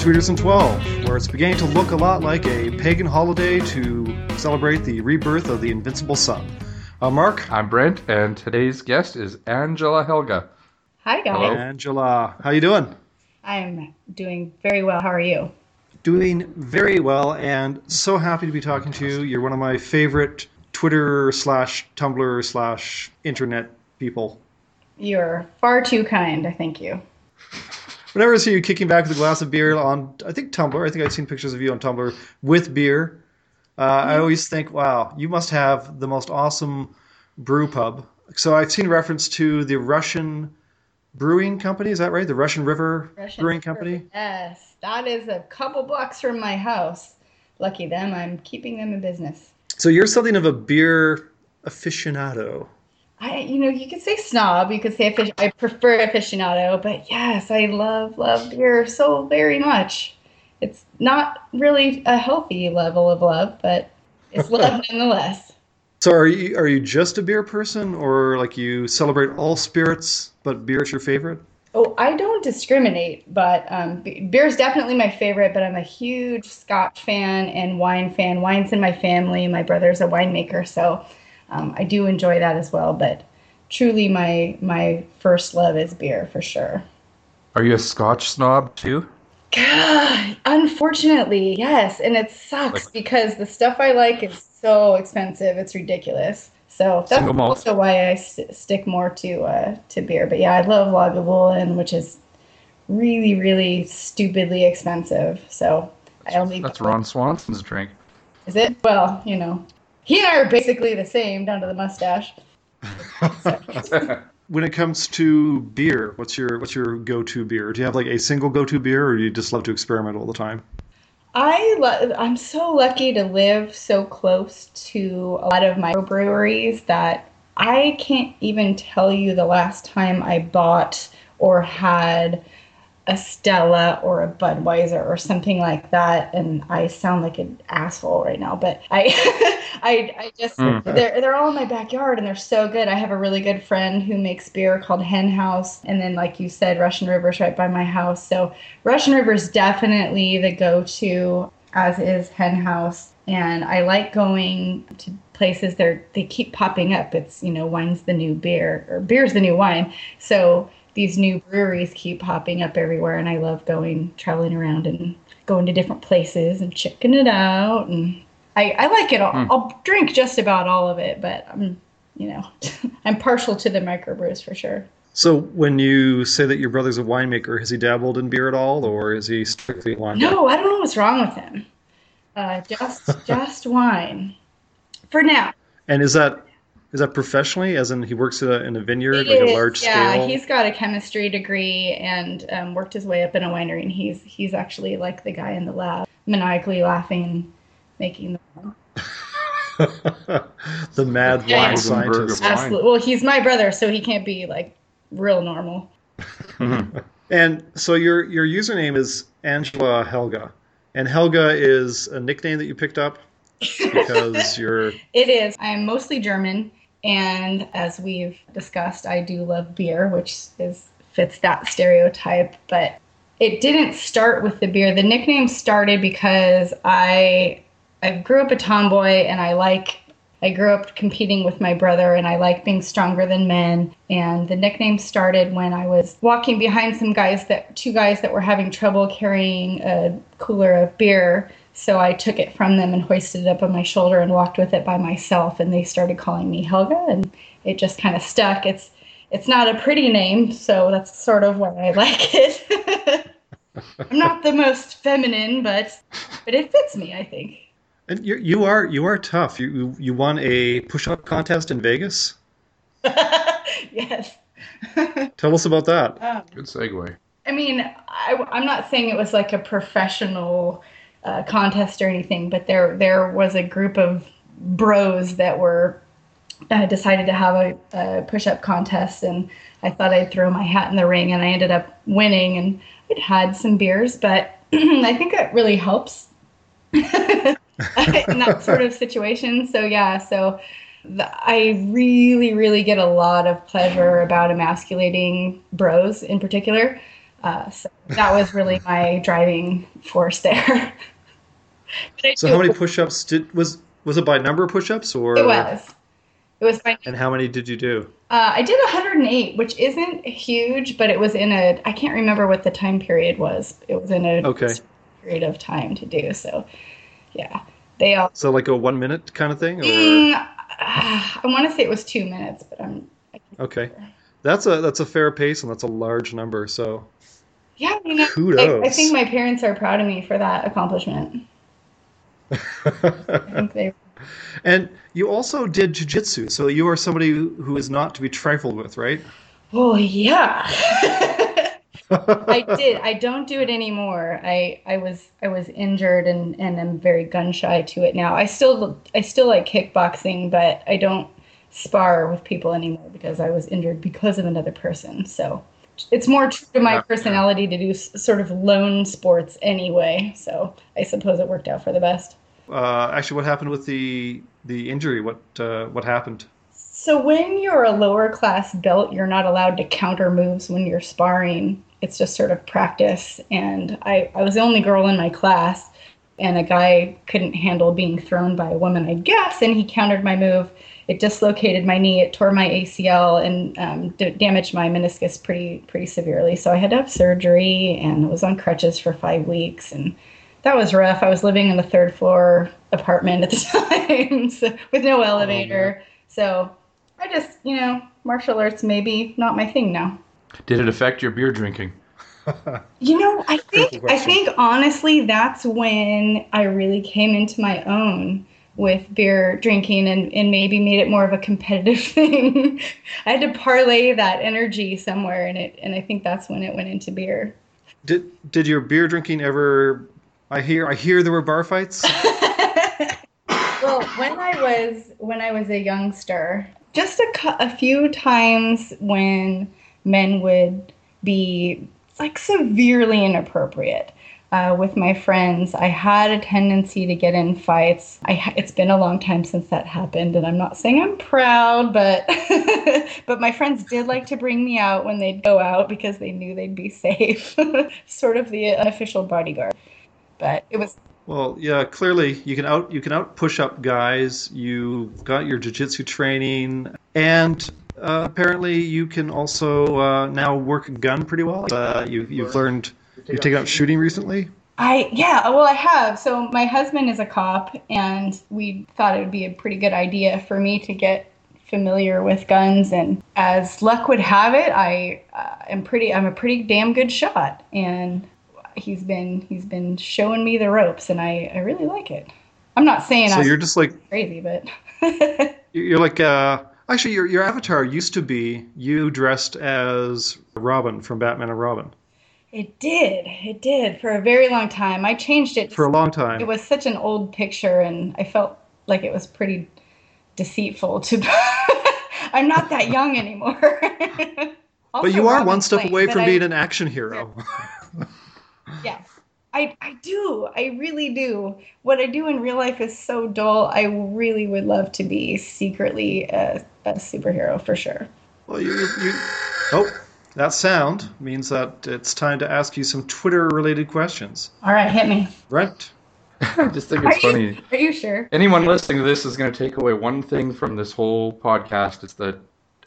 Welcome Tweeters and 12, where it's beginning to look a lot like a pagan holiday to celebrate the rebirth of the invincible sun. Uh, Mark? I'm Brent, and today's guest is Angela Helga. Hi, guys. Hello. Angela, how are you doing? I'm doing very well. How are you? Doing very well, and so happy to be talking to you. You're one of my favorite Twitter slash Tumblr slash internet people. You're far too kind. I thank you. Whenever I see you kicking back with a glass of beer on, I think Tumblr, I think I've seen pictures of you on Tumblr with beer. Uh, I always think, wow, you must have the most awesome brew pub. So I've seen reference to the Russian Brewing Company. Is that right? The Russian River Russian Brewing River. Company. Yes, that is a couple blocks from my house. Lucky them. I'm keeping them in business. So you're something of a beer aficionado. I, you know, you could say snob. You could say I prefer aficionado, but yes, I love love beer so very much. It's not really a healthy level of love, but it's love nonetheless. So are you are you just a beer person, or like you celebrate all spirits, but beer is your favorite? Oh, I don't discriminate, but um, beer is definitely my favorite. But I'm a huge Scotch fan and wine fan. Wine's in my family. My brother's a winemaker, so um, I do enjoy that as well. But truly, my my first love is beer for sure. Are you a Scotch snob too? God, unfortunately, yes, and it sucks Like- because the stuff I like is so expensive. It's ridiculous. So that's also why I st- stick more to uh, to beer. But yeah, I love Lagavulin, which is really, really stupidly expensive. So I only That's Ron Swanson's drink. Is it? Well, you know, he and I are basically the same down to the mustache. When it comes to beer, what's your what's your go to beer? Do you have like a single go to beer, or do you just love to experiment all the time? I lo- I'm so lucky to live so close to a lot of microbreweries that I can't even tell you the last time I bought or had a Stella or a Budweiser or something like that. And I sound like an asshole right now, but I, I, I just Mm. they're they're all in my backyard and they're so good. I have a really good friend who makes beer called Hen House, and then like you said, Russian River's right by my house. So Russian River's definitely the go-to, as is Hen House. And I like going to places there they keep popping up. It's you know wine's the new beer or beer's the new wine. So these new breweries keep popping up everywhere, and I love going traveling around and going to different places and checking it out. And I, I like it all. Hmm. I'll drink just about all of it, but I'm you know I'm partial to the microbrews for sure. So when you say that your brother's a winemaker, has he dabbled in beer at all, or is he strictly wine? No, I don't know what's wrong with him. Uh, just just wine for now. And is that is that professionally, as in he works at a, in a vineyard, It like a is, large yeah, scale? he's got a chemistry degree and um, worked his way up in a winery, and he's he's actually like the guy in the lab, maniacally laughing and making the the mad Yeah, wine scientist. Absolutely. Well, he's my brother, so he can't be like real normal. And so your your username is Angela Helga, and Helga is a nickname that you picked up because you're It is. I'm mostly German, and as we've discussed, I do love beer, which is fits that stereotype. But it didn't start with the beer. The nickname started because I I grew up a tomboy, and I like. I grew up competing with my brother, and I like being stronger than men. And the nickname started when I was walking behind some guys that two guys that were having trouble carrying a cooler of beer. So I took it from them and hoisted it up on my shoulder and walked with it by myself. And they started calling me Helga, and it just kind of stuck. It's it's not a pretty name, so that's sort of why I like it. I'm not the most feminine, but but it fits me, I think. and you you are you are tough. You you, you won a push up contest in Vegas. yes. Tell us about that. Um, Good segue. I mean, I, I'm not saying it was like a professional uh, contest or anything, but there there was a group of bros that were uh, decided to have a, a push-up contest, and I thought I'd throw my hat in the ring, and I ended up winning, and I'd had some beers, but I think it really helps in that sort of situation. So yeah, so I really, really get a lot of pleasure about emasculating bros in particular. Uh, so that was really my driving force there. So how many push-ups did was was it by number of push-ups or It was. It was by And how many did you do? Uh, I did 108, which isn't huge, but it was in a. I can't remember what the time period was. It was in a Okay. period of time to do. So, yeah, they all. So like a one minute kind of thing, or Mm, I want to say it was two minutes, but I'm. okay, that's a that's a fair pace and that's a large number. So Yeah, you know, I, I think my parents are proud of me for that accomplishment. I think they. and you also did jujitsu, so you are somebody who who is not to be trifled with, right? Oh yeah. I did. I don't do it anymore. I, I was I was injured and and I'm very gun shy to it now. I still I still like kickboxing, but I don't spar with people anymore because I was injured because of another person. So it's more true to my personality to do s- sort of lone sports anyway. So I suppose it worked out for the best. Uh, actually, what happened with the the injury? What uh, what happened? So when you're a lower class belt, you're not allowed to counter moves when you're sparring. It's just sort of practice. And I, I was the only girl in my class, and a guy couldn't handle being thrown by a woman, I guess, and he countered my move. It dislocated my knee, it tore my ACL, and um, d- damaged my meniscus pretty pretty severely. So I had to have surgery, and I was on crutches for five weeks, and that was rough. I was living in a third floor apartment at the time so, with no elevator. So I just, you know, martial arts maybe not my thing now. Did it affect your beer drinking? You know, I think I think honestly that's when I really came into my own with beer drinking and, and maybe made it more of a competitive thing. I had to parlay that energy somewhere in it and I think that's when it went into beer. Did did your beer drinking ever? I hear I hear there were bar fights. well, when I was when I was a youngster, just a, a few times when men would be like severely inappropriate uh, with my friends, I had a tendency to get in fights. I it's been a long time since that happened, and I'm not saying I'm proud, but but my friends did like to bring me out when they'd go out because they knew they'd be safe, sort of the unofficial bodyguard. But it was Well, yeah, clearly you can out you can out push up guys. You got your jujitsu training, and uh, apparently you can also uh, now work a gun pretty well. Uh, you you've learned you've taken up shooting recently. I yeah, well I have. So my husband is a cop and we thought it would be a pretty good idea for me to get familiar with guns and as luck would have it, I uh, am pretty I'm a pretty damn good shot and he's been he's been showing me the ropes and I I really like it. I'm not saying So I'm you're just like crazy, but you're like uh, actually your your avatar used to be you dressed as Robin from Batman and Robin it did. It did for a very long time. I changed it. For a long time. it was such an old picture and i felt like it was pretty deceitful to i'm not that young anymore. But you are one step away from being an action hero. yes. I, I do. I really do. What i do in real life is so dull. I really would love to be secretly a, a superhero for sure. Well, you, you, you, oh, that sound means that it's time to ask you some Twitter-related questions. all right hit me Brent, I just think are it's funny. you, are you sure Anyone listening to this is going to take away one thing from this whole podcast. It's that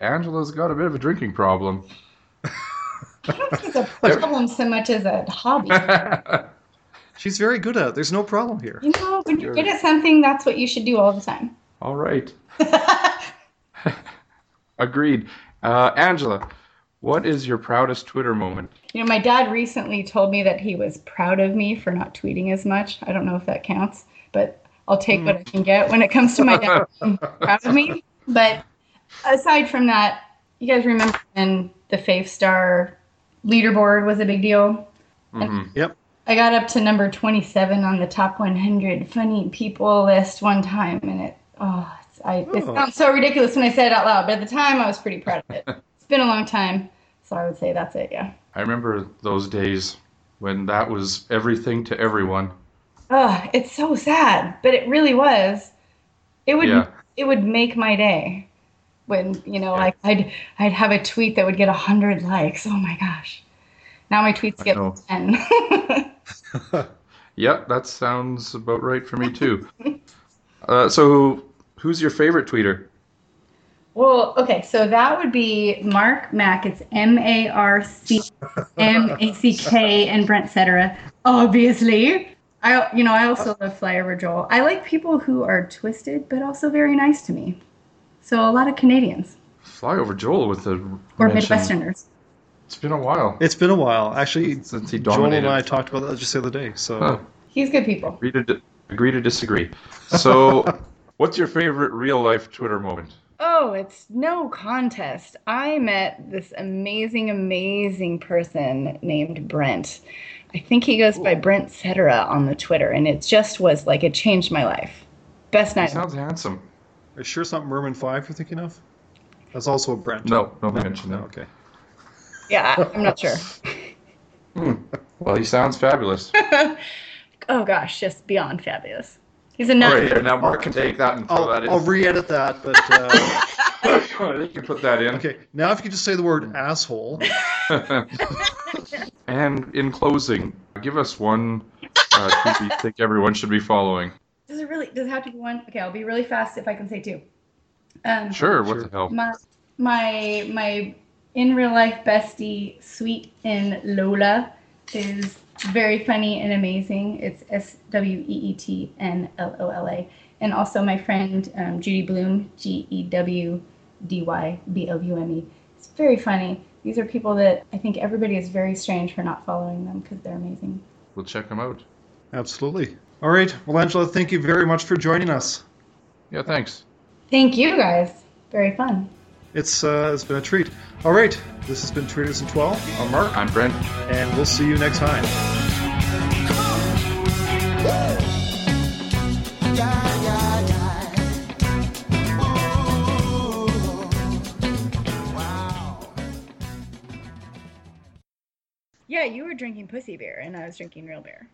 Angela's got a bit of a drinking problem. i don't think it's a problem so much as a hobby she's very good at it. There's no problem here. you know when you're good at something that's what you should do all the time All right. Agreed. Uh, Angela, what is your proudest Twitter moment? You know, my dad recently told me that he was proud of me for not tweeting as much. I don't know if that counts, but I'll take what I can get when it comes to my dad proud of me. But aside from that, you guys remember when the Favstar leaderboard was a big deal? Mhm. Yep. I got up to number 27 on the top 100 funny people list one time, and it, oh, it's, I, it Oh. sounds so ridiculous when I say it out loud, but at the time I was pretty proud of it. been a long time, so I would say that's it, yeah. I remember those days when that was everything to everyone. Oh, it's so sad, but it really was. It would Yeah. it would make my day when you know Yeah. like I'd I'd have a tweet that would get a hundred likes. Oh my gosh, Now my tweets get 10. Yep, that sounds about right for me too. uh, so, who's your favorite tweeter? Well, okay, so that would be Mark Mack. It's M A R C M A C K and Brent Cetera. Obviously. I, you know, I also love Flyover Joel. I like people who are twisted, but also very nice to me. So a lot of Canadians Flyover Joel with the or mention- Midwesterners. It's been a while It's been a while. Actually, since he Joel and I talked about that just the other day. So Huh. He's good people. Agree to, agree to disagree. So, what's your favorite real life Twitter moment? Oh, it's no contest. I met this amazing, amazing person named Brent. I think he goes by Brent Cetera on the Twitter, and it just was like it changed my life. Best He night. sounds handsome. Are you sure it's not Merman Five you're thinking of? That's also a Brent. No, nobody No, mentioned no, that. okay. Yeah, I- I'm not sure. Hmm. Well, he sounds fabulous. oh gosh, just beyond fabulous. He's a nut. right, here, now Mark can take that and throw I'll, that in. I'll re-edit that, but uh, you can put that in. okay. Now, if you could just say the word asshole, and in closing, give us one uh, tweet you think everyone should be following. Does it really? Does it have to be one? Okay, I'll be really fast if I can say two. Um, Sure, what Sure. the hell? My my my in real life bestie, sweet in Lola, is very funny and amazing. It's S W E E T N L O L A, and also my friend um, Judy Bloom, G E W D Y B L U M E. It's very funny. These are people that I think everybody is very strange for not following them because they're amazing. We'll check them out. absolutely. All right. Well, Angela, thank you very much for joining us. Yeah, thanks. Thank you guys. Very fun. It's uh, it's been a treat. All right. This has been Tweeters in 12. I'm Mark, I'm Brent. and we'll see you next time. Yeah, you were drinking pussy beer and I was drinking real beer.